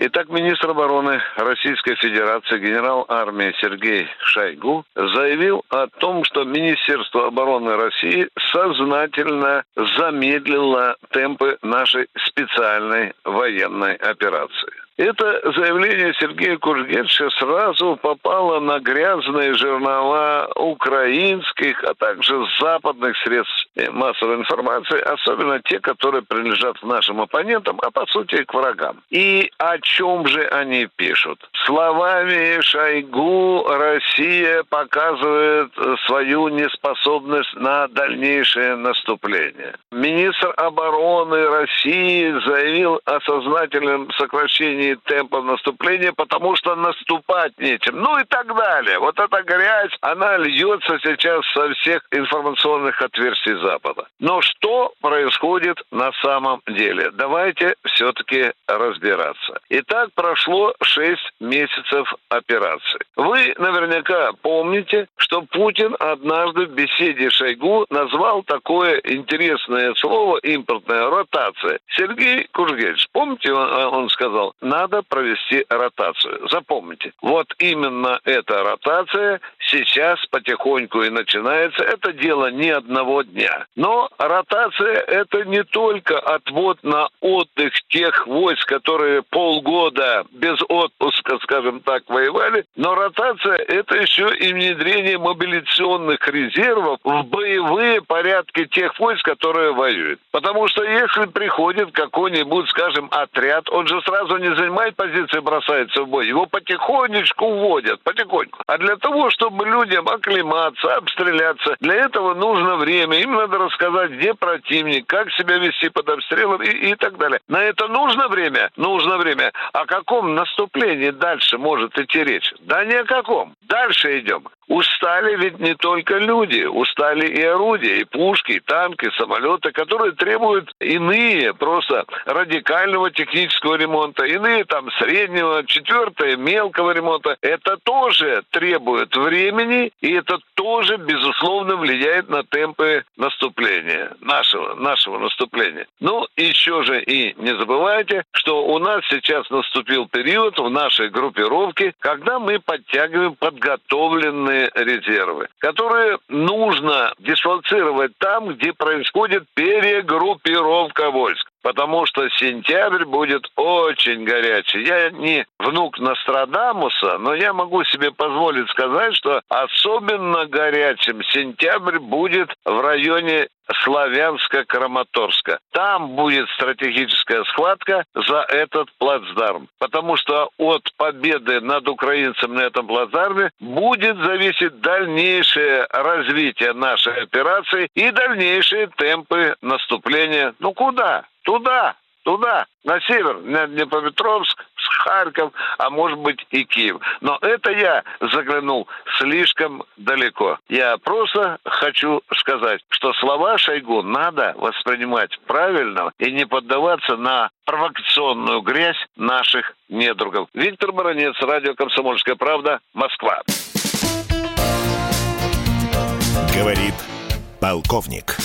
Итак, министр обороны Российской Федерации генерал армии Сергей Шойгу заявил о том, что Министерство обороны России сознательно замедлило темпы нашей специальной военной операции. Это заявление Сергея Кужгетча сразу попало на грязные жернова украинских, а также западных средств массовой информации, особенно те, которые принадлежат нашим оппонентам, а по сути к врагам. И о чем же они пишут? Словами Шойгу Россия показывает свою неспособность на дальнейшее наступление. Министр обороны России заявил о сознательном сокращении темпа наступления, потому что наступать нечем. Ну и так далее. Вот эта грязь, она льется сейчас со всех информационных отверстий Запада. Но что происходит на самом деле? Давайте все-таки разбираться. Итак, прошло 6 месяцев операции. Вы наверняка помните, что Путин однажды в беседе Шойгу назвал такое интересное слово импортная ротация. Сергей Кужгевич, помните, он, он сказал, надо провести ротацию. Запомните, вот именно эта ротация сейчас потихоньку и начинается. Это дело не одного дня. Но ротация это не только отвод на отдых тех войск, которые полгода без отпуска, скажем так, воевали, но ротация это еще и внедрение мобилизационных резервов в боевые порядки тех войск, которые воюют. Потому что если приходит какой-нибудь, скажем, отряд, он же сразу не занимает позиции, бросается в бой. Его потихонечку уводят, потихоньку. А для того, чтобы людям оклематься, обстреляться, для этого нужно время. Им надо рассказать, где противник, как себя вести под обстрелом и, и так далее. На это нужно время? Нужно время. О каком наступлении дальше может идти речь? Да ни о каком. Дальше идем. Устали ведь не только люди, устали и орудия, и пушки, и танки, и самолеты, которые требуют иные, просто радикального технического ремонта, иные там среднего, четвертое, мелкого ремонта. Это тоже требует времени, и это тоже, безусловно, влияет на темпы наступления, нашего, нашего наступления. Ну, еще же и не забывайте, что у нас сейчас наступил период в нашей группировке, когда мы подтягиваем подготовленные резервы, которые нужно дислоцировать там, где происходит перегруппировка войск потому что сентябрь будет очень горячий. Я не внук Нострадамуса, но я могу себе позволить сказать, что особенно горячим сентябрь будет в районе Славянска-Краматорска. Там будет стратегическая схватка за этот плацдарм. Потому что от победы над украинцем на этом плацдарме будет зависеть дальнейшее развитие нашей операции и дальнейшие темпы наступления. Ну куда? Туда, туда, на север, на Днепропетровск, Харьков, а может быть и Киев. Но это я заглянул слишком далеко. Я просто хочу сказать, что слова Шойгу надо воспринимать правильно и не поддаваться на провокационную грязь наших недругов. Виктор Баранец, радио «Комсомольская правда», Москва. Говорит полковник.